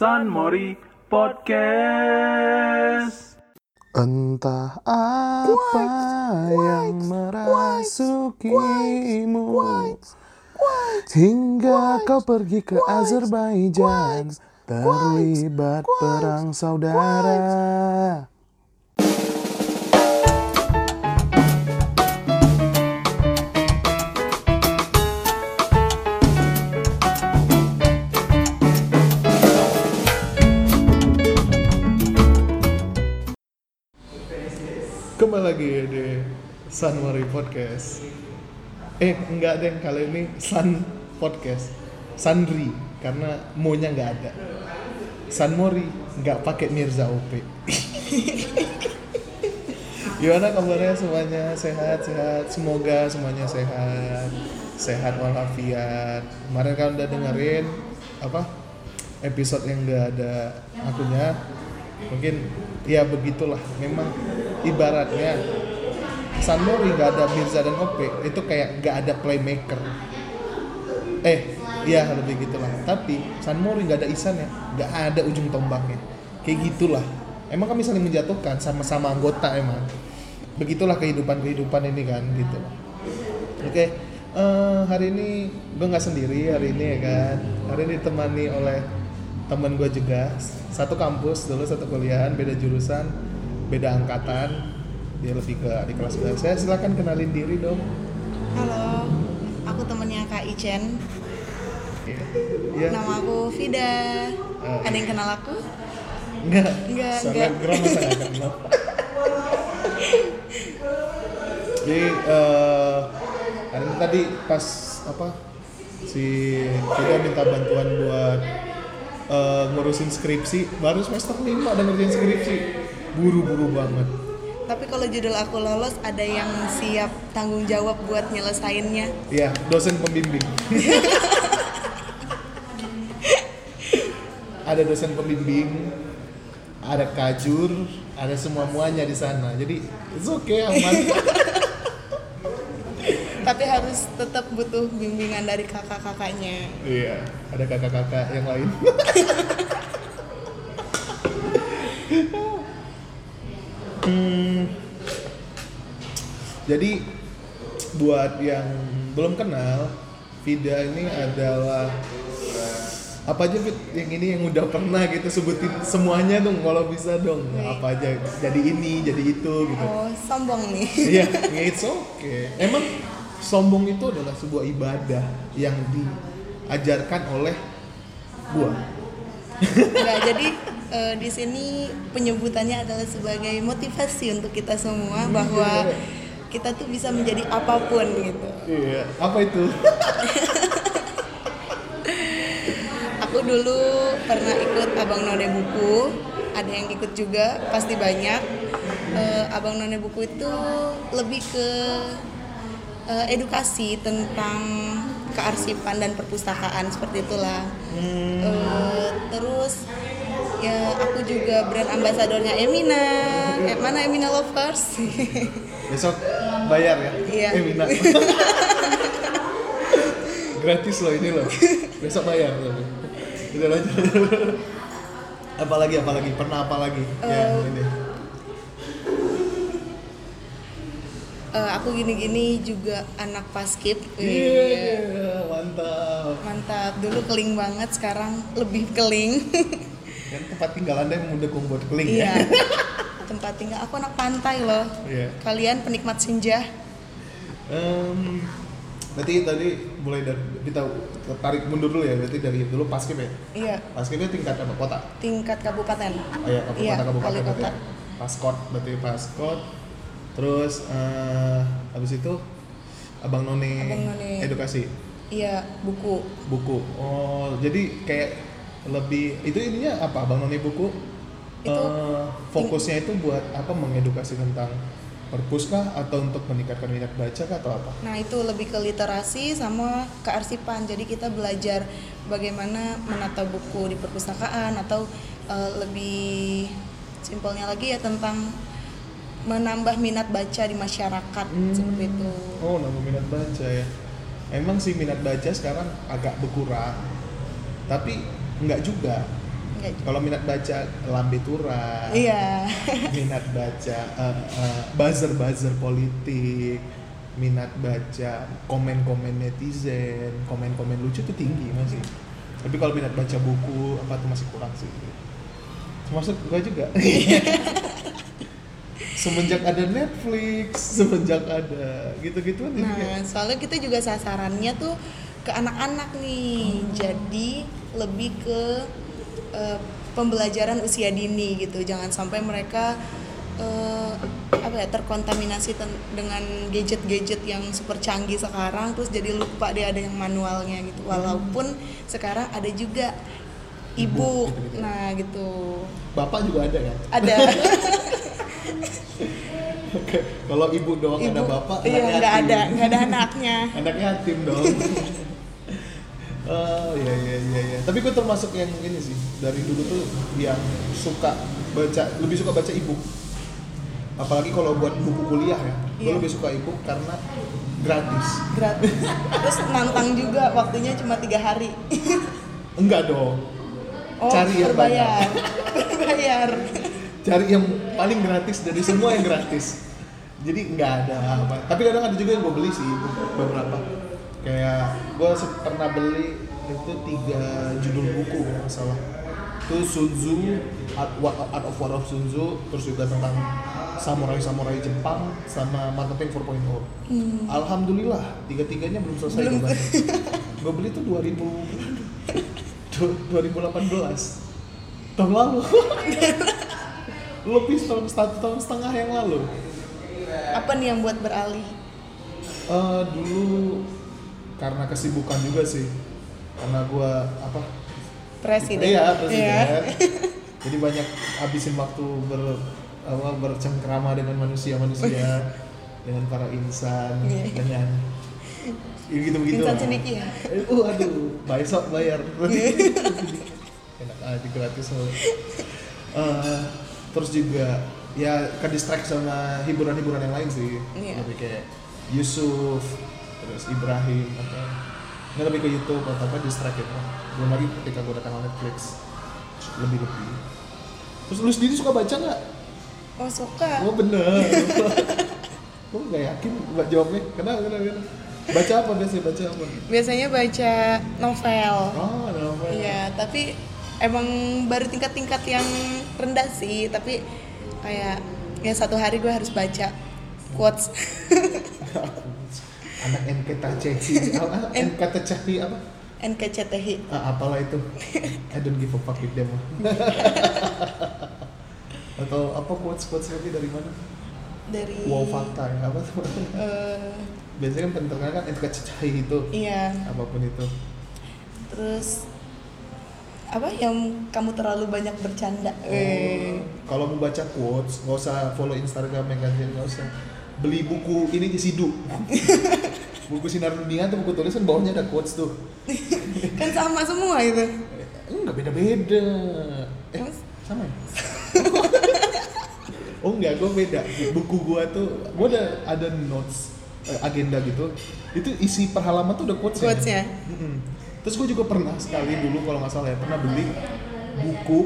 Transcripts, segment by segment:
San Mori Podcast. Entah apa yang merasukimu. Hingga kau pergi ke Azerbaijan Terlibat perang saudara Lagi di Sunmori Podcast. Eh enggak deh kali ini Sun Podcast. Sandri karena monya nggak ada. Sunmori nggak pakai Mirza OP Gimana kabarnya semuanya? Sehat sehat. Semoga semuanya sehat. Sehat walafiat. Kemarin kan udah dengerin apa episode yang nggak ada akunya mungkin ya begitulah. Memang ibaratnya San Mori nggak ada Mirza dan Ope itu kayak nggak ada playmaker. Eh iya lebih gitulah. Tapi San Mori nggak ada Isan ya nggak ada ujung tombaknya. Kayak gitulah. Emang kami saling menjatuhkan sama-sama anggota emang. Begitulah kehidupan kehidupan ini kan gitu. Oke eh, hari ini gue nggak sendiri hari ini ya kan. Hari ini ditemani oleh teman gue juga satu kampus dulu satu kuliahan beda jurusan beda angkatan dia lebih ke di kelas belajar saya silakan kenalin diri dong Halo, aku temennya Kak Ichen. Iya. Iya. Nama aku Vida. Eh. Ada yang kenal aku? Enggak. Enggak, Selebgram masa kenal. Jadi eh ini tadi pas apa si kita minta bantuan buat eh, ngurusin skripsi baru semester 5 ada ngerjain skripsi buru-buru banget Tapi kalau judul aku lolos, ada yang siap tanggung jawab buat nyelesainnya. Iya, dosen pembimbing. ada dosen pembimbing, ada kajur, ada semua muanya di sana. Jadi it's okay aman. Harus tetap butuh bimbingan dari kakak-kakaknya. iya, ada kakak-kakak yang lain. Hmm, jadi buat yang belum kenal, Vida ini adalah apa aja Fit yang ini yang udah pernah gitu sebutin semuanya dong kalau bisa dong Baik. apa aja jadi ini jadi itu gitu Oh, sombong nih. iya yeah, it's okay emang sombong itu adalah sebuah ibadah yang diajarkan oleh gua Enggak, jadi eh, di sini penyebutannya adalah sebagai motivasi untuk kita semua bahwa kita tuh bisa menjadi apa pun gitu. iya apa itu Aku dulu pernah ikut Abang None Buku, ada yang ikut juga, pasti banyak. Eh, Abang None Buku itu lebih ke eh, edukasi tentang kearsipan dan perpustakaan seperti itulah. Eh, terus ya aku juga brand ambasadornya Emina. Eh, mana Emina Lovers? besok bayar ya? Iya. eh Mina gratis loh ini loh. Besok bayar. Tapi udah lanjut. Apalagi apalagi? Pernah apa lagi? Ya Eh, ini Eh, aku gini-gini juga anak paskib. iya Iya. mantap Mantap, dulu keling banget, sekarang lebih keling. kan tempat tinggal anda yang mendukung buat keling Iya. ya Tempat tinggal aku anak pantai loh. iya Kalian penikmat senja? Em, berarti tadi mulai dari kita tarik mundur dulu ya berarti dari dulu paskib ya Iya, paskibnya tingkat apa kota tingkat kabupaten. Oh iya, kabupaten Iya, kabupaten berarti. Paskot berarti paskot. Terus eh habis itu Abang None, Abang None. edukasi Iya, buku. buku. Oh, jadi kayak lebih itu ininya apa Abang None buku? Itu Eh, fokusnya itu buat apa mengedukasi tentang perpus kah atau untuk meningkatkan minat baca kah atau apa? Nah, itu lebih ke literasi sama kearsipan. Jadi kita belajar bagaimana menata buku di perpustakaan atau eh, lebih simpelnya lagi ya tentang menambah minat baca di masyarakat seperti itu. Oh, nambah minat baca ya. Emang sih minat baca sekarang agak berkurang. Tapi enggak juga. Enggak juga. Kalau minat baca Lambe Tura, Iya. minat baca uh, uh, buzzer-buzzer politik, minat baca komen-komen netizen, komen-komen lucu itu tinggi masih. Tapi kalau minat baca buku apa tuh masih kurang sih. Termasuk gua juga. semenjak ada Netflix, semenjak ada gitu-gitu Nah, soalnya kita juga sasarannya tuh ke anak-anak nih. Jadi lebih ke eh, pembelajaran usia dini gitu. Jangan sampai mereka eh, apa ya terkontaminasi ten- dengan gadget-gadget yang super canggih sekarang terus jadi lupa dia ada yang manualnya gitu. Walaupun sekarang ada juga Ebook, ibu. gitu-gitu. Nah, gitu. Bapak juga ada kan? Ada kalau ibu doang ada bapak, Iya, anaknya nggak ada, nggak ada anaknya. anaknya yatim dong. Oh iya iya iya iya. Tapi gue termasuk yang ini sih dari dulu tuh yang suka baca lebih suka baca ebook. Apalagi kalau buat buku kuliah ya gue Iya. lebih suka ebook karena gratis. Gratis. Terus nantang juga waktunya cuma tiga hari. Enggak dong. Oh Cari yang berbayar. Berbayar cari yang paling gratis dari semua yang gratis. Jadi nggak ada apa. Tapi kadang ada juga yang gue beli sih beberapa. Kayak gue pernah beli itu tiga judul buku kalau nggak salah. Itu Sun Tzu Art, Art of War of Sun Tzu terus juga tentang samurai samurai Jepang sama marketing 4.0 alhamdulillah tiga tiganya belum selesai gue Hmm. Belum. baca gue beli tuh 2000 2018 tahun lalu lebih setahun satu tahun setengah yang lalu. Apa nih yang buat beralih? Eh, dulu karena kesibukan juga sih. Karena gua apa? Presiden. Iya presiden. Iya. jadi banyak habisin waktu ber apa bercengkrama dengan manusia manusia dengan para insan Iya. dengan gitu begitu insan ceniki ya? Uh aduh besok bayar. Enak aja gratis soalnya Eh, terus juga ya ke distract sama hiburan-hiburan yang lain sih. Iya. lebih kayak Yusuf terus Ibrahim atau nggak lebih ke YouTube atau apa distract gitu. Belum lagi ketika gue kenal Netflix lebih lebih terus lu sendiri suka baca nggak? oh suka. Oh bener. Gue nggak yakin buat jawabnya. Kenapa kenapa kenapa baca apa biasanya? Baca apa? biasanya baca novel. Oh, novel. iya tapi emang baru tingkat-tingkat yang rendah sih tapi kayak ya satu hari gue harus baca quotes. Anak NKTCI apa? NKTCI apa? NKCTI ah, apalah itu. I don't give a fuck with them. Atau apa quotes quotes lagi dari mana? Dari wow fakta ya apa? tuh eh, biasanya kan terkenal kan NKTCI itu. iya. Apa pun itu. Terus apa yang kamu terlalu banyak bercanda? Oh, Eh, kalau mau baca quotes nggak usah follow Instagram magazine nggak usah. Beli buku ini di Sidu buku sinar dunia tuh buku tulisan bawahnya ada quotes tuh. Kan sama semua itu. Eh, enggak beda beda eh sama ya? Oh enggak gue beda. Buku gua tuh gua ada ada notes eh, agenda gitu. Itu isi per halaman tuh udah quotes Quotes-nya? Terus gue juga pernah sekali dulu kalau nggak salah ya pernah beli buku.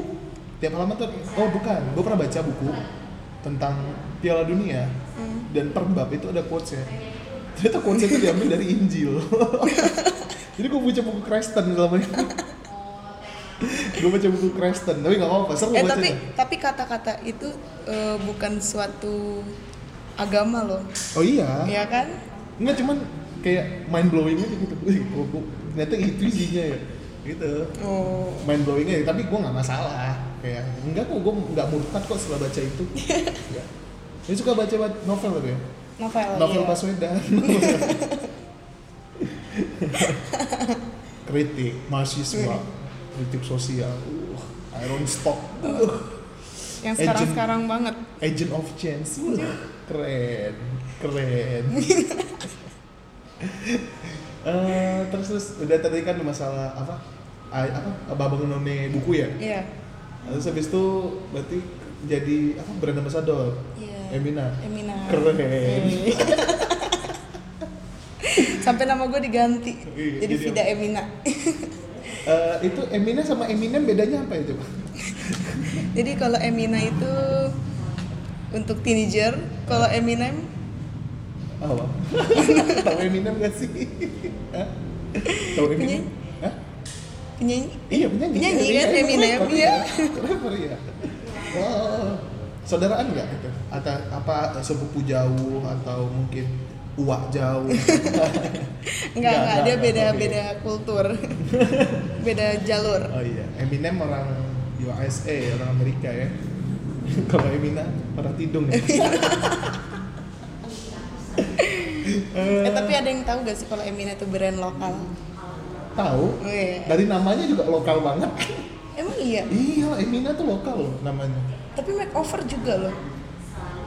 Tiap halaman tuh oh bukan. Gue pernah baca buku tentang Piala Dunia. Dan per bab itu ada quotesnya. Ternyata quotesnya itu diambil dari Injil. Jadi gue baca buku Kristen selama ini. Gue baca buku Kristen tapi nggak apa-apa seru eh tapi tapi kata-kata itu eh, bukan suatu agama loh. Oh iya? Ya kan? Enggak cuman kayak mind blowing aja gitu. Kok ternyata itu isinya ya. Gitu. oh Mind blowing aja, tapi gue nggak masalah. Kayak enggak kok, gue nggak murtad kok setelah baca itu. ya. Dia suka baca ba- novel tapi ya. novel Novel iya. Baswedan. kritik mahasiswa, kritik sosial. Uh, Iron Stock. Uh, yang Agent. sekarang sekarang banget Agent of Change. Uh, keren. Keren. Eh, terus terus udah tadi kan masalah apa? A- apa? Abang none buku ya? Iya. Terus habis itu berarti jadi apa brand ambassador? Iya. Emina. Emina. Keren. Eh. sampai nama gue diganti. Iya, jadi jadi Vida Emina. Eh, itu Eminem sama Eminem bedanya apa ya coba? Jadi kalau Emina itu untuk teenager, kalau Eminem Apa? Tahu Eminem gak sih? Hah? Tahu Eminem? Penyanyi. Hah? penyanyi Iya penyanyi. Penyanyi Iya, kan, iya, Eminem, rapper, iya. Rapper ya. Oh, saudaraan nggak itu? Atau apa sepupu jauh atau mungkin uak jauh? enggak Enggak, dia beda beda kultur beda jalur oh iya, Eminem orang USA, orang Amerika ya. Kalau Eminem orang Tidung ya. Eh tapi ada yang tahu gak sih kalau Emina itu brand lokal Tahu? oh, iya. Dari namanya juga lokal banget. emang iya Iya, Emina tuh lokal loh namanya. tapi makeover juga loh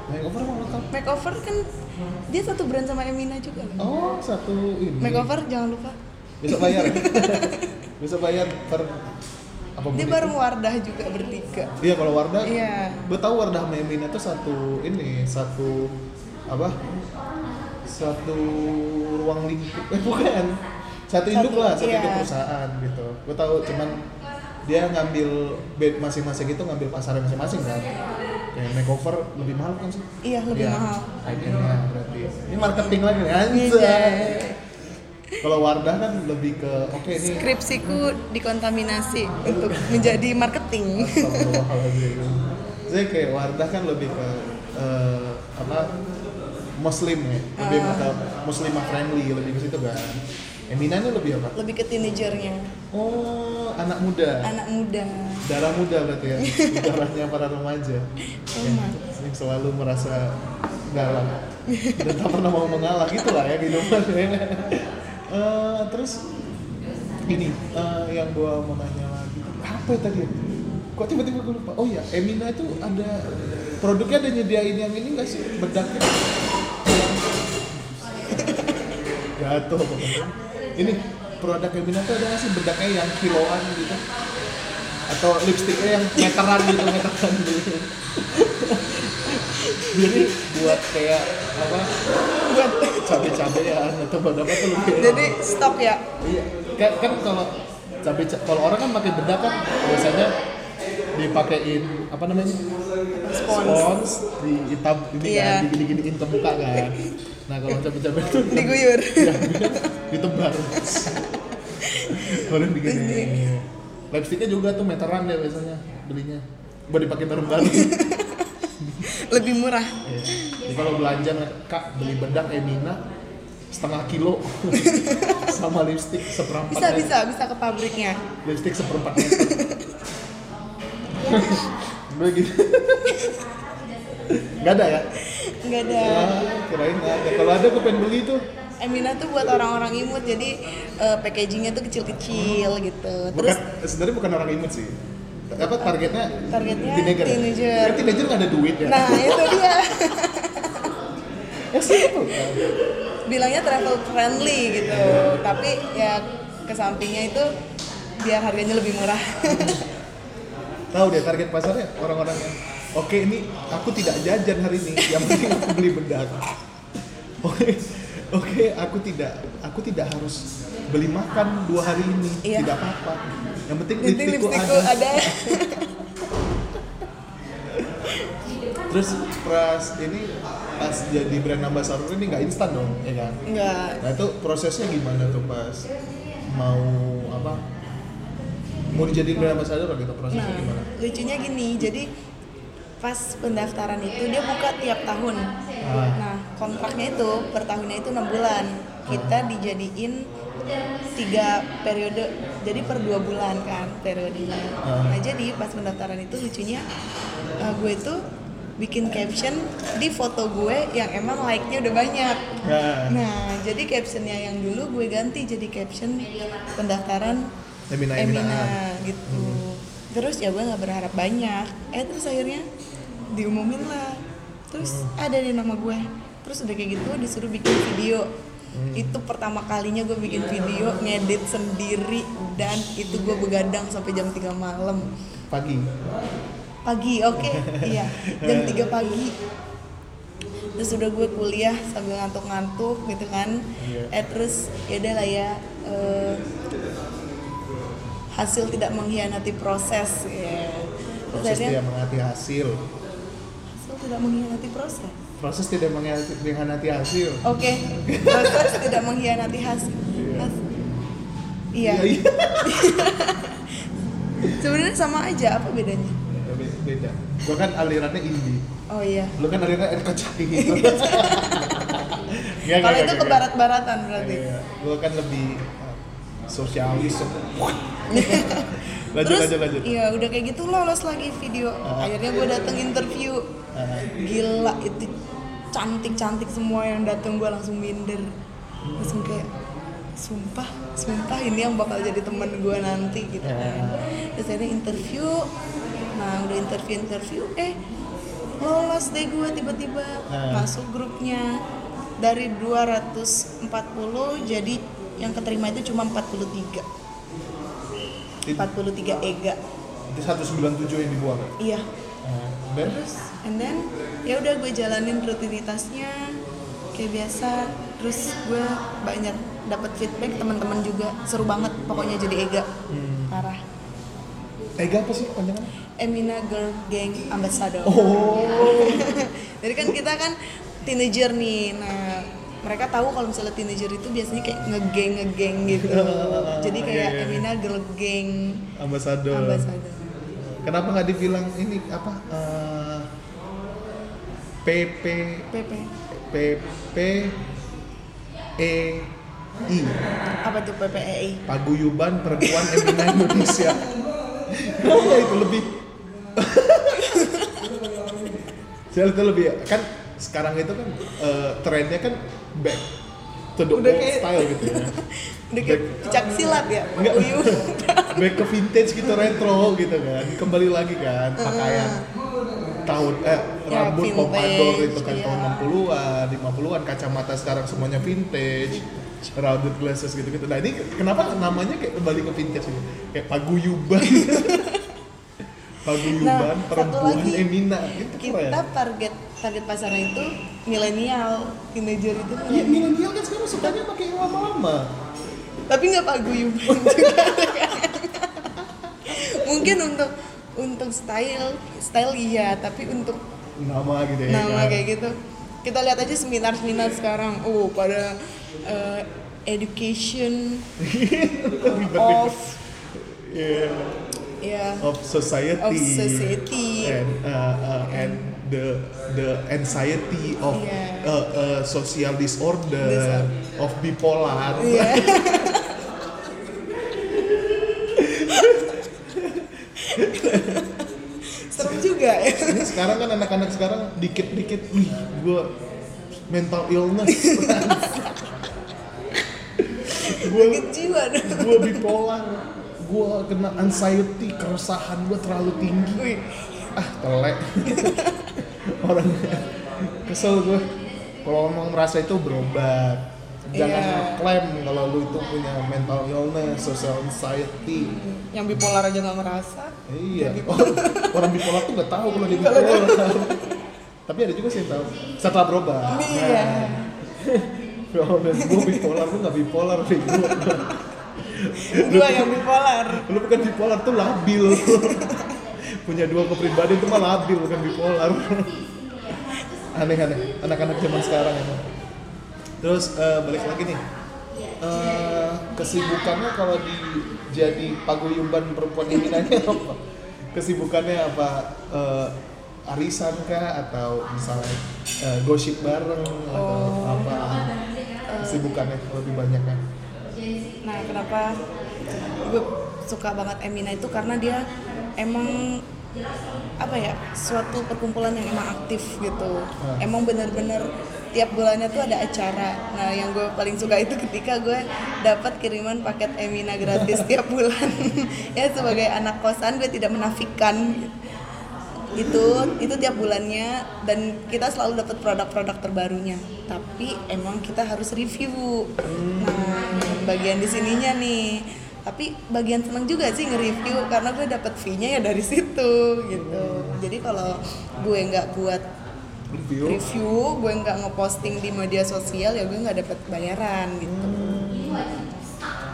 Makeover emang lokal. makeover kan dia satu brand sama Emina juga loh Oh, satu ini. makeover jangan lupa Besok bayar. Besok bayar per apa dia itu? bareng Wardah juga bertiga Iya kalau Wardah, iya gue tahu Wardah sama Emina tuh satu ini satu apa? Satu ruang lingkup, eh bukan, satu induk Satu, lah, satu iya. induk perusahaan gitu. Gue tahu cuman dia ngambil bed masing-masing itu ngambil pasarnya masing-masing kan. Kayak makeover lebih mahal kan sih? iya lebih Iya, mahal itemnya berarti. Ini marketing lagi nih, Iya. anjay. Kalau Wardah kan lebih ke oke ini skripsiku dikontaminasi untuk menjadi marketing. Saya kayak Wardah kan lebih ke eh, apa Muslim ya, lebih Ah. ke Muslimah friendly, lebih ke situ kan. Emina ini lebih apa? lebih ke teenagernya Oh, anak muda, anak muda darah muda berarti ya, darahnya para remaja Sama. yang selalu merasa galak dan tak pernah mau mengalah gitulah ya kehidupan ya. Eh, terus ini eh, yang gua mau nanya lagi apa ya tadi ya? kok tiba-tiba gue lupa oh iya Emina itu ada produknya ada nyediain yang ini nggak sih bedaknya jatuh ini produk Emina itu ada sih? Bedaknya yang kiloan gitu. Atau lipstiknya yang meteran gitu meteran gitu. Jadi buat kayak apa? Buat cabai-cabean atau buat apa tuh lebih jadi stok ya? Iya, kan, kan kalau cabai kalau orang kan pakai bedak kan biasanya dipakein apa namanya? Spons. spons di hitam ini Iya. kan digini giniin ke muka kan nah kalau cabai-cabai itu. Diguyur. Ya, ditebar. Kalau digini lipstiknya juga tuh meteran ya biasanya belinya. Buat dipakai bareng-bareng. Lebih murah. Iya. Jadi kalau belanja kak beli bedak Emina setengah kilo. Sama lipstik seperempat bisa meter. bisa bisa ke pabriknya. Lipstik seperempat meter. Gue gitu. Nggak ada ya nggak ada. Ah, kirain ada. Kalau ada gue pengen beli tuh. Emina tuh buat orang-orang imut jadi eh, packagingnya tuh kecil-kecil gitu. Terus sebenarnya bukan orang imut sih. Apa targetnya Targetnya teenager ya? teenager. Kan teenager nggak ada duit ya? Nah itu dia. Ya simple bilangnya travel friendly gitu. Tapi ya ke sampingnya itu biar harganya lebih murah. Tahu deh target pasarnya orang-orang yang oke ini aku tidak jajan hari ini. Yang penting aku beli bedak. Oke oke aku tidak aku tidak harus beli makan dua hari ini. Iya. tidak apa-apa. Yang penting lipstikku ada. ada. Terus pas ini pas jadi brand ambassador ini nggak instan dong ya kan? Enggak nah itu prosesnya gimana tuh pas mau apa? Mau dijadiin brand ambassador gitu prosesnya Nah, gimana? lucunya gini, jadi pas pendaftaran itu dia buka tiap tahun. Ah. Nah, kontraknya itu per tahunnya itu enam bulan. Kita dijadiin tiga periode, jadi per dua bulan kan periodenya. Ah. Nah, jadi pas pendaftaran itu lucunya eh, gue itu bikin caption di foto gue yang emang like-nya udah banyak. nah Nah, jadi captionnya yang dulu gue ganti jadi caption pendaftaran Emina Emina, Eminaan. gitu. Terus ya gue nggak berharap banyak. Eh terus akhirnya diumumin lah. Terus ada di nama gue. Terus udah kayak gitu disuruh bikin video. Itu pertama kalinya gue bikin video ngedit sendiri dan itu gue begadang sampai jam 3 malam. pagi Pagi, oke. iya, jam 3 pagi. Terus udah gue kuliah sambil ngantuk-ngantuk gitu kan. Iya. Eh terus ya udah lah ya. eh, hasil tidak mengkhianati proses ya. Proses akhirnya, tidak menghianati hasil. Hasil tidak mengkhianati proses. Proses tidak mengkhianati hasil. Oke. Proses tidak mengkhianati hasil Iya. Iya. Iya iya. Sebenarnya sama aja apa bedanya? Be- beda. Gua kan alirannya indie oh iya. Lu kan alirannya RKCI gitu Nggak, kalau itu ke barat-baratan berarti. Iya, gua kan lebih sosialis. Lanjut Terus, lanjut lanjut. iya udah kayak gitu lolos lagi video. Ah. akhirnya gue dateng interview. Ah. gila itu cantik-cantik semua yang dateng gue langsung minder. Langsung kayak sumpah sumpah ini yang bakal jadi temen gue nanti gitu kan. Terus akhirnya interview. Nah udah interview interview eh lolos deh gue tiba-tiba Ah. masuk grupnya. Dari 240 jadi yang keterima itu cuma 43 43 ega. Itu 197 yang dibuang iya. Uh, dan? Terus? And then ya udah gue jalanin rutinitasnya kayak biasa. Terus gue banyak dapat feedback teman-teman juga. Seru banget pokoknya jadi ega. Hmm. parah. Ega apa sih panjangannya? Emina Girl Gang Ambassador. Oh, jadi kan kita kan teenager nih. Nah mereka tahu kalau misalnya teenager itu biasanya kayak ngegeng ngegeng gitu jadi kayak iya, iya. Emina Girl Gang ambasador. Ambassador Kenapa nggak dibilang ini apa? eh, PP PP PP E I apa tuh PPEI Paguyuban Perempuan Emina Indonesia. Kenapa itu lebih? Saya itu lebih kan sekarang itu kan eh, trennya kan back to the Udah old kayak- style gitu ya. udah kayak pecak silat ya Enggak. Back ke vintage gitu retro gitu kan. Kembali lagi kan pakaian tahun eh Ya, rambut vintage, pompadour itu kan iya. tahun 60-an 50-an kacamata sekarang semuanya vintage rounded glasses gitu-gitu. Nah ini kenapa namanya kayak kembali ke vintage gitu kayak paguyuban paguyuban Nah, satu perempuan lagi, Emina itu keren kita target target pasarnya itu milenial teenager itu ya milenial. kan sekarang sukanya pakai yang lama-lama. Tapi nggak paguyuban juga mungkin untuk untuk style style iya tapi untuk nama gitu ya nama kan? kayak gitu. Kita lihat aja seminar seminar sekarang. Oh pada eh, education of Yeah. Ya of society, Of society. and uh, uh, and the the anxiety of Yeah. uh, uh, social disorder Disorder. of bipolar Iya. Serem juga ya. ini sekarang kan anak-anak sekarang dikit-dikit wih gue mental illness gue jiwa dong. gue bipolar gue kena anxiety keresahan gue terlalu tinggi. Ah telek. Orang kesel gue kalau ngomong merasa itu berobat. Jangan Iya. klaim kalau lu itu punya mental illness social anxiety. Yang bipolar aja nggak merasa. iya. Jadi- orang, orang bipolar tuh nggak tahu kalau dia bipolar. Tapi ada juga sih yang tahu setelah berobat. Iya. kalau gue bipolar lu nggak bipolar bego Dua yang bipolar. lu bukan bipolar tuh labil. Punya dua kepribadian itu mah labil bukan bipolar. Aneh-aneh anak-anak zaman sekarang emang terus eh, balik lagi nih. Eh, kesibukannya kalau di jadi paguyuban perempuan ini nanya apa? Kesibukannya apa? Eh, arisan kah? Atau misalnya eh, gosip bareng? Atau Oh. apa? Kesibukannya lebih banyak kan Nah, kenapa gue suka banget Emina itu karena dia emang apa ya suatu perkumpulan yang emang aktif gitu. Ah. emang bener-bener tiap bulannya tuh ada acara. Nah yang gue paling suka itu ketika gue dapat kiriman paket Emina gratis tiap bulan. Ya sebagai anak kosan gue tidak menafikan itu itu tiap bulannya. Dan kita selalu dapat produk-produk terbarunya. Tapi emang kita harus review. Nah bagian di sininya nih tapi bagian seneng juga sih nge-review karena gue dapat fee-nya ya dari situ gitu jadi kalau gue nggak buat review review gue nggak ngeposting di media sosial ya gue nggak dapat bayaran gitu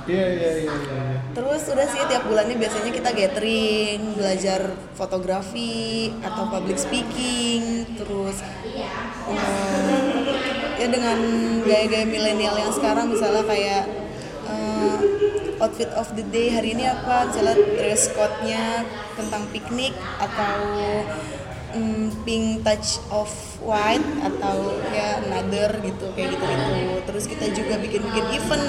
iya iya iya. iya. terus udah sih tiap bulannya biasanya kita gathering belajar fotografi atau public speaking terus um, ya dengan gaya-gaya milenial yang sekarang misalnya kayak uh, outfit of the day hari ini apa misalnya dress code-nya tentang piknik atau um, pink touch of white atau ya another gitu kayak gitu gitu terus kita juga bikin bikin event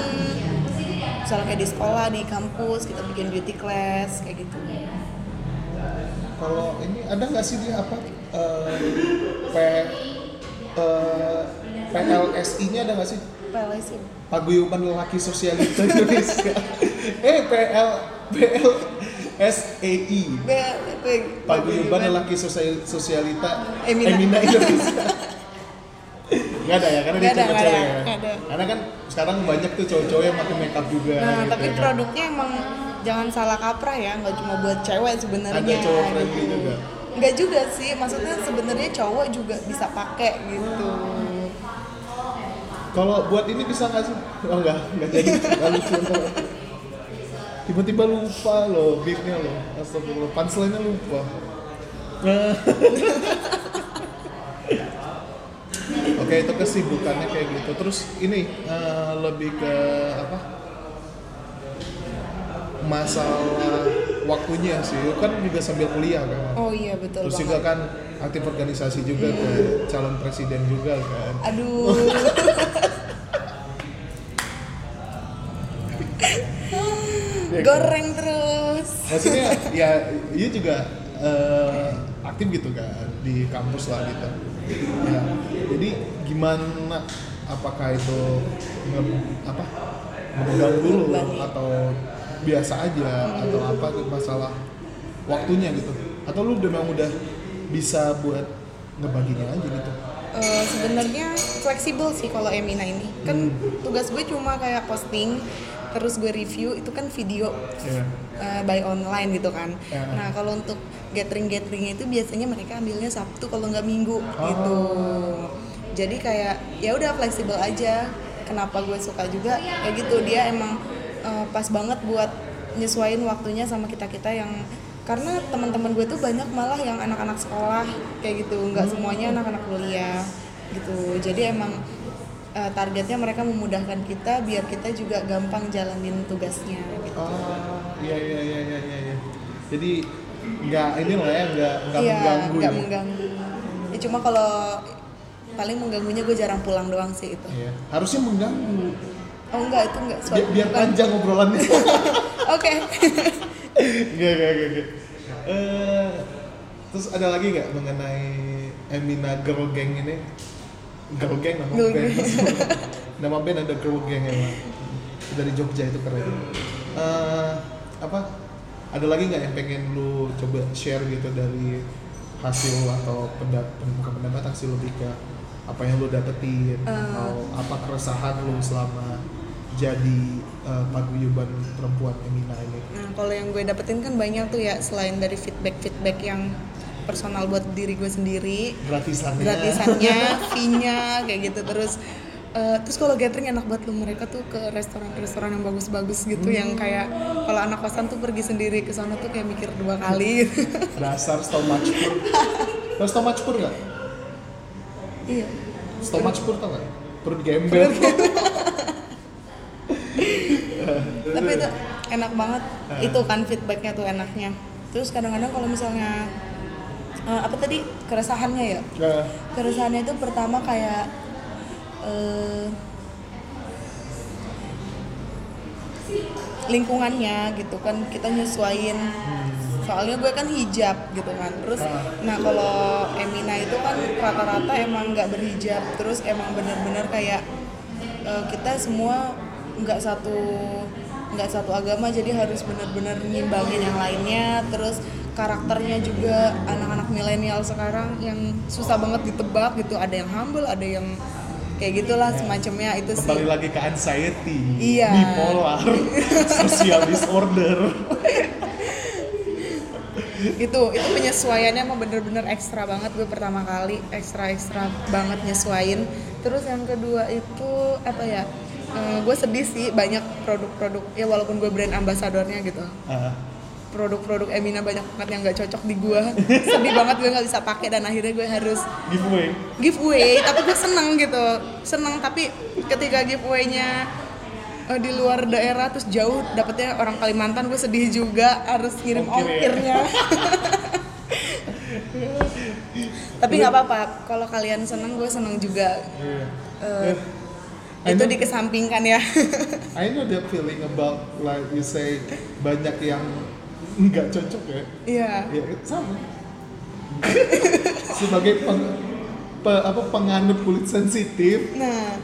misalnya kayak di sekolah di kampus kita bikin beauty class kayak gitu Kalau ini ada nggak sih dia apa eh, P eh, PLSI-nya ada nggak sih? PLS ya? Paguyuban Lelaki Sosialita Indonesia. eh PL PL SEI. B, B, Paguyuban Lelaki Sosial, Sosialita Emina. Emina Indonesia. Nggak ada ya, karena dia ada, cewek ya. ada. Karena kan sekarang banyak tuh cowok-cowok yang pakai makeup juga. Nah, gitu tapi ya kan. produknya emang jangan salah kaprah ya, nggak cuma buat cewek sebenarnya. Ada cowok friendly juga? Nggak juga sih, maksudnya sebenarnya cowok juga bisa pakai gitu. Kalau buat ini bisa nggak sih? Oh enggak, enggak jadi. Nggak lucu. Tiba-tiba lupa loh beatnya loh. Astagfirullah, punchline-nya lupa. Oke, itu kesibukannya kayak gitu. Terus ini eh, lebih ke apa? Masalah waktunya sih. Kan juga sambil kuliah kan. Oh iya betul Terus banget. juga kan aktif organisasi juga ke calon presiden juga kan. Aduh. Ya kan? Goreng terus. maksudnya ya iya juga eh, aktif gitu kan di kampus lah gitu ya jadi gimana apakah itu nge- apa mengganggu Membebani. atau biasa aja atau apa gitu, masalah waktunya gitu. Atau lu udah memang udah bisa buat ngebaginya aja gitu? Eh, sebenarnya fleksibel sih kalau Emina ini. Kan Hmm. tugas gue cuma kayak posting terus gue review itu kan video ya eh, by online gitu kan. Ya. nah kalau untuk gathering gatheringnya itu biasanya mereka ambilnya Sabtu kalau nggak Minggu Oh. gitu jadi kayak ya udah fleksibel aja. Kenapa gue suka juga? Kayak gitu dia emang eh, pas banget buat nyesuaiin waktunya sama kita kita yang karena teman-teman gue tuh banyak malah yang anak-anak sekolah kayak gitu nggak semuanya anak-anak kuliah gitu jadi emang eh, targetnya mereka memudahkan kita biar kita juga gampang jalanin tugasnya gitu. oh iya iya iya iya iya iya. jadi nggak ini lah ya nggak nggak Iya, mengganggu nggak ya. mengganggu. Ya cuma kalau paling mengganggunya gue jarang pulang doang sih itu. Iya. harusnya mengganggu Oh enggak itu enggak biar, biar bukan. panjang obrolannya Oke. Gak, gak, gak, gak. Eh, terus ada lagi nggak mengenai Emina Girl Gang ini? Girl Gang nama Girl band. Gang. nama band ada Girl Gang emang. Dari Jogja itu keren. Eh, apa? Ada lagi nggak yang pengen lu coba share gitu dari hasil atau pendapat bukan pendapat hasil lebih ke apa yang lu dapetin Eh. atau apa keresahan lu selama jadi eh, paguyuban perempuan Emina ini? Nah kalau yang gue dapetin kan banyak tuh ya selain dari feedback feedback yang personal buat diri gue sendiri, gratisannya. Gratisannya, fee-nya kayak gitu. Terus. eh, terus kalau gathering enak banget loh mereka tuh ke restoran-restoran yang bagus-bagus gitu yang kayak kalau anak kosan tuh pergi sendiri ke sana tuh kayak mikir dua kali. Dasar stomach pur. Tau stomach pur nggak? Iya. stomach pur tau nggak? Perut gembel tapi itu enak banget. Itu kan feedbacknya tuh enaknya. Terus kadang-kadang kalau misalnya eh, apa tadi? Keresahannya ya? Nah, keresahannya itu pertama kayak eh, lingkungannya gitu kan kita nyesuain soalnya gue kan hijab gitu kan. Terus nah kalau Emina itu kan rata-rata emang nggak berhijab. Terus emang bener-bener kayak eh, kita semua nggak satu nggak satu agama jadi harus bener-bener nyimbangin yang lainnya. Terus karakternya juga anak-anak milenial sekarang yang susah banget ditebak gitu. Ada yang humble ada yang kayak gitulah semacamnya itu sih. Kembali lagi ke anxiety Iya. bipolar social disorder. Itu itu penyesuaiannya emang bener-bener ekstra banget gue pertama kali ekstra ekstra banget nyesuain terus yang kedua itu apa ya gue sedih sih banyak produk-produk ya walaupun gue brand ambasadornya gitu. Ah. produk-produk Emina banyak banget yang nggak cocok di gue sedih banget gue nggak bisa pakai dan akhirnya gue harus giveaway. giveaway. Tapi gue seneng gitu. Seneng tapi ketika giveaway-nya eh, di luar daerah terus jauh dapetnya orang Kalimantan gue sedih juga. Harus kirim ya. ongkirnya. Tapi nggak apa-apa. Kalau kalian seneng gue seneng juga. Iya. I itu know- dikesampingkan ya I know that feeling about like you say banyak yang nggak cocok ya. iya Ya sama. Sebagai peng, pe- apa penganut kulit sensitif, nah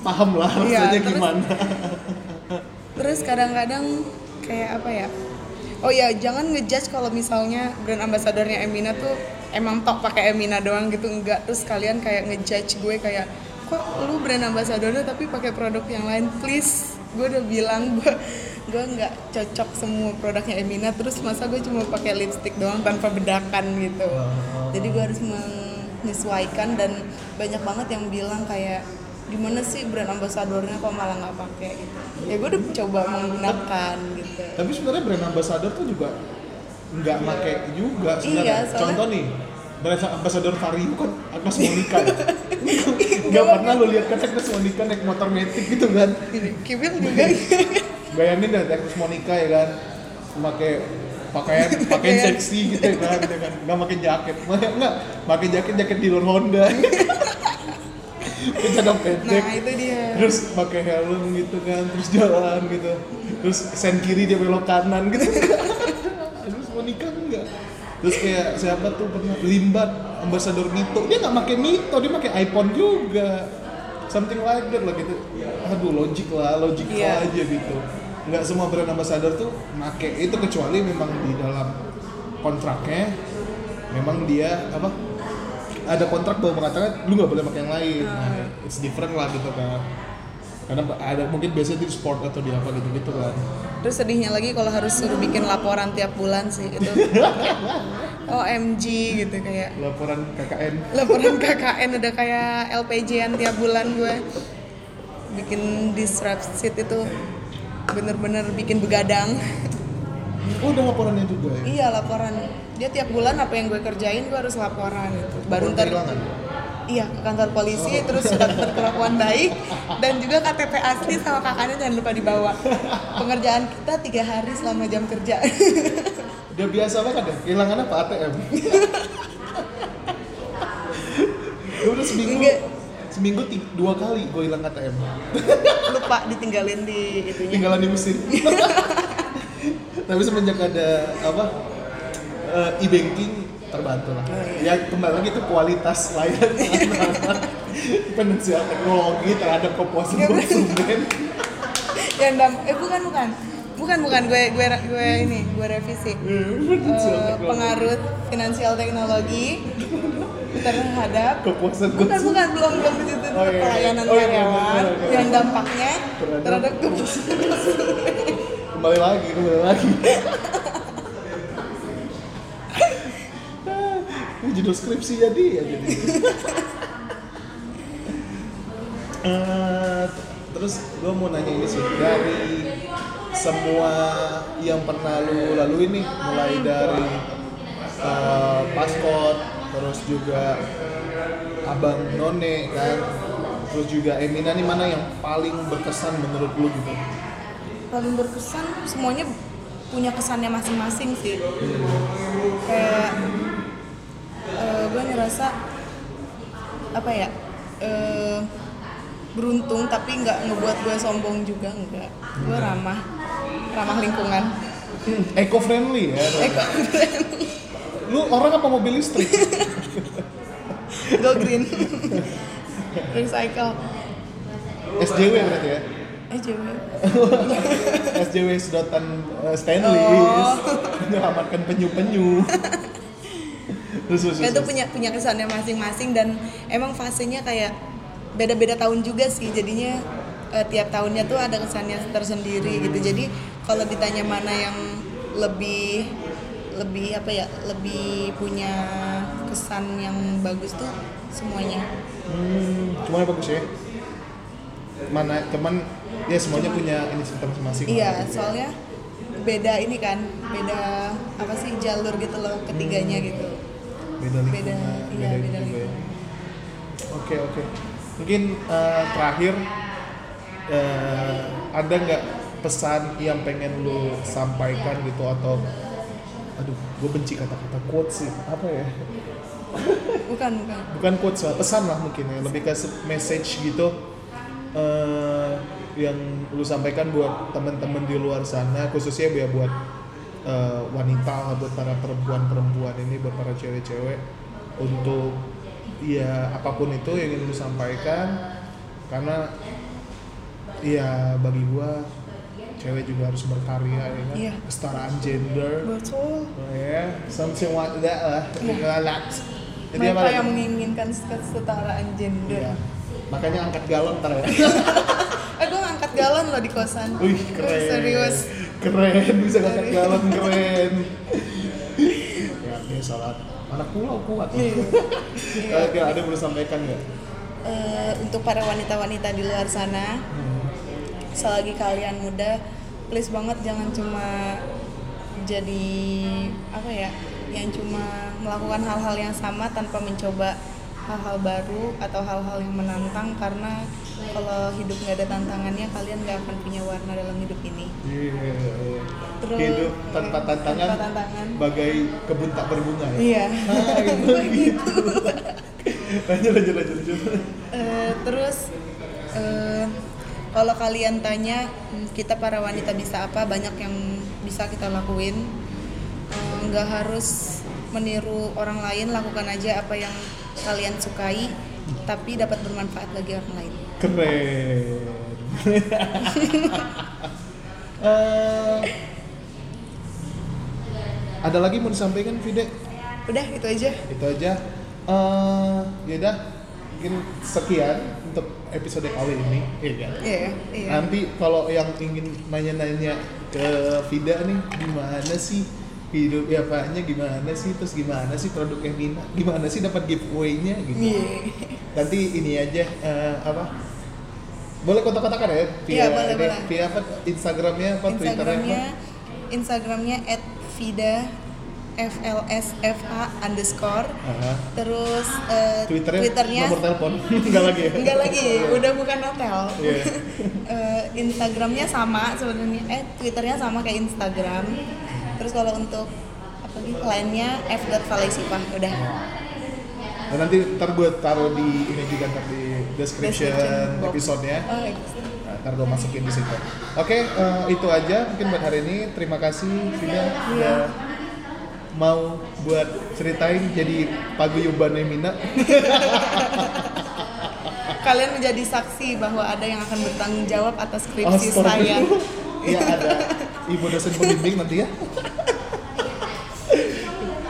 paham lah Iya, rasanya terus- gimana. terus kadang-kadang kayak apa ya oh ya jangan ngejudge kalau misalnya brand ambasadornya Emina tuh emang tok pakai Emina doang gitu enggak terus kalian kayak ngejudge gue kayak kok lu brand ambasadornya tapi pakai produk yang lain? Please. Gue udah bilang gue gue nggak cocok semua produknya Emina. Terus masa gue cuma pakai lipstick doang tanpa bedakan gitu. Jadi gue harus menyesuaikan dan banyak banget yang bilang kayak gimana sih brand ambasadornya kok malah nggak pakai? Gitu. Ya gue udah coba menggunakan gitu. Tapi sebenarnya brand ambassador tuh juga nggak make juga sebenarnya. Iya, Contoh nih, brand ambassador Vario kan Agnes Monica ya. Nggak pernah lu lihat kan Agnes Monica naik motor metik gitu kan. Kibil juga Bayangin deh Agnes Monica ya kan, pakai pakaian pakaian seksi gitu ya kan, ya kan? nggak pakai jaket, nggak pakai jaket jaket di luar Honda. Kecadang pendek, nah itu dia terus pakai helm gitu kan, terus jalan gitu, terus sen kiri dia belok kanan gitu. terus mau nikah enggak? Terus kayak siapa tuh pernah limbat ambasador Mito, dia nggak pakai Mito, dia pakai iPhone juga, something like that lah gitu. Aduh logik lah, logik Iya. aja gitu. Nggak semua brand ambassador tuh make itu kecuali memang di dalam kontraknya, memang dia apa? ada kontrak bahwa mengatakan lu nggak boleh pakai yang lain. Nah, it's different lah gitu kan. Karena ada mungkin biasanya di sport atau di apa gitu gitu kan. terus sedihnya lagi kalau harus suruh bikin laporan tiap bulan sih itu OMG gitu kayak Laporan KKN. laporan KKN udah kayak LPJ-an tiap bulan gue bikin disrupt sheet itu bener-bener bikin begadang Oh udah laporannya juga ya. iya laporan dia tiap bulan apa yang gue kerjain gue harus laporan gitu baru ntar. Iya ke kantor polisi terus surat berkelakuan baik dan juga KTP asli sama kakaknya jangan lupa dibawa pengerjaan kita tiga hari selama jam kerja Udah biasa banget deh. Kehilangan apa ATM? Gue udah seminggu Enggak. seminggu dua kali gue hilang ATM. lupa ditinggalin di itunya Tinggalan di mesin. Tapi semenjak ada apa eh, e-banking terbantu lah. Ya kembali lagi itu kualitas layanan finansial teknologi terhadap kepuasan Ya, bener. konsumen. yang dam eh bukan bukan bukan bukan gue gue gue ini gue revisi Finansial Eh, pengaruh finansial teknologi terhadap kepuasan bukan konsumen. bukan belum belum di situ Oh, iya. pelayanan Oh, iya, karyawan benar, benar. yang dampaknya Terhadap- terhadap kepuasan kembali lagi kembali lagi judul skripsi jadi ya jadi. Eh, terus gue mau nanya ini sih dari semua yang pernah lu lalui nih mulai dari eh, paskot terus juga abang none kan? Terus juga Emina nih mana yang paling berkesan menurut lu gitu? Paling berkesan semuanya punya kesannya masing-masing sih. Kayak eh, gue ngerasa apa ya eh, beruntung tapi nggak ngebuat gue sombong juga enggak gue ramah ramah lingkungan. Eco friendly ya Eko lu orang apa mobil listrik? Go green. Recycle. SJW berarti ya? Cewek SJW sedotan uh, Stanley. Oh. menyelamatkan penyu-penyu itu terus. punya punya kesannya masing-masing dan emang fasenya kayak beda-beda tahun juga sih. Jadinya eh, tiap tahunnya tuh ada kesannya tersendiri gitu. Jadi kalau ditanya mana yang lebih lebih apa ya lebih punya kesan yang bagus tuh semuanya. Hmm, semuanya bagus ya. Mana teman ya semuanya punya inisiatif masing-masing. Iya, soalnya beda ini kan, beda apa sih jalur gitu loh ketiganya gitu. Beda lingkungan Beda, iya, beda ya. lingkungan. oke oke mungkin eh, terakhir eh, ada nggak pesan yang pengen lu sampaikan gitu atau aduh gue benci kata-kata quotes sih apa ya Bukan, bukan. bukan quotes lah pesan lah mungkin ya lebih ke message gitu eh, yang lu sampaikan buat teman-teman di luar sana khususnya ya buat eh, wanita buat para perempuan-perempuan ini buat para cewek-cewek untuk ya apa pun itu yang ingin lu sampaikan karena ya bagi gua cewek juga harus berkarya ya kan Iya. kesetaraan gender Betul. Oh ya, something like that lah. Iya. Like Jadi Mereka apa? yang menginginkan kesetaraan gender. Iya. Makanya angkat galon ntar ya. Eh, gue ngangkat galon loh di kosan. Wih, keren. Serius. Keren, bisa ngangkat Serius. galon keren. ya, ini salat. Anak pulau kuat. Oke, ada yang perlu sampaikan nggak? Eh, untuk para wanita-wanita di luar sana, selagi kalian muda, please banget jangan cuma jadi apa ya, yang cuma melakukan hal-hal yang sama tanpa mencoba hal-hal baru atau hal-hal yang menantang karena kalau hidup nggak ada tantangannya kalian nggak akan punya warna dalam hidup ini. Iya. Terus Hidup tanpa tantangan, tanpa tantangan. bagai kebun tak berbunga ya. Iya. Ah, gitu. gitu. lanjut, lanjut, lanjut, lanjut. Eh, terus eh, kalau kalian tanya hmm, kita para wanita bisa apa banyak yang bisa kita lakuin Eh, nggak harus meniru orang lain lakukan aja apa yang kalian sukai tapi dapat bermanfaat bagi orang lain Keren. Eh, ada lagi mau disampaikan Vide? udah itu aja Itu aja. Eh, yaudah, mungkin sekian untuk episode kali ini. Iya. iya iya Nanti kalau yang ingin nanya-nanya ke Vida nih, gimana sih hidup ya apanya gimana sih terus gimana sih produknya Mina gimana sih dapat giveaway-nya gitu Iya. nanti ini aja eh, apa boleh kontak-kontakan ya via Iya, boleh, ini, boleh. via apa instagramnya apa twitternya instagramnya apa instagramnya at vida flsfa underscore Aha. terus eh, twitternya, twitternya nomor telepon enggak lagi ya Enggak lagi, udah bukan hotel. Iya. Eh, Instagramnya sama sebenarnya, eh Twitternya sama kayak Instagram. Terus kalau untuk apa lagi lainnya f.valaisipah udah. dan nanti ntar gue taruh di ini juga ntar di description, Description episode-nya Oh, iya. Nah, ntar gue masukin di situ oke eh, itu aja mungkin buat hari ini terima kasih Vida Iya. udah mau buat ceritain jadi paguyubannya Mina Kalian menjadi saksi bahwa ada yang akan bertanggung jawab atas skripsi Astaga. saya. Iya ada ibu dosen pembimbing nanti ya.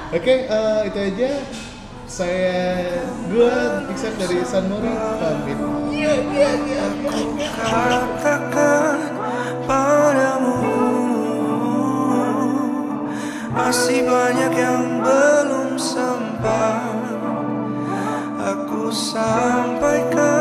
Oke, eh, itu aja. Saya dua Iksan dari Sanmori pamit. Iya, iya, iya. katakan padamu Masih banyak yang belum sempat Aku sampaikan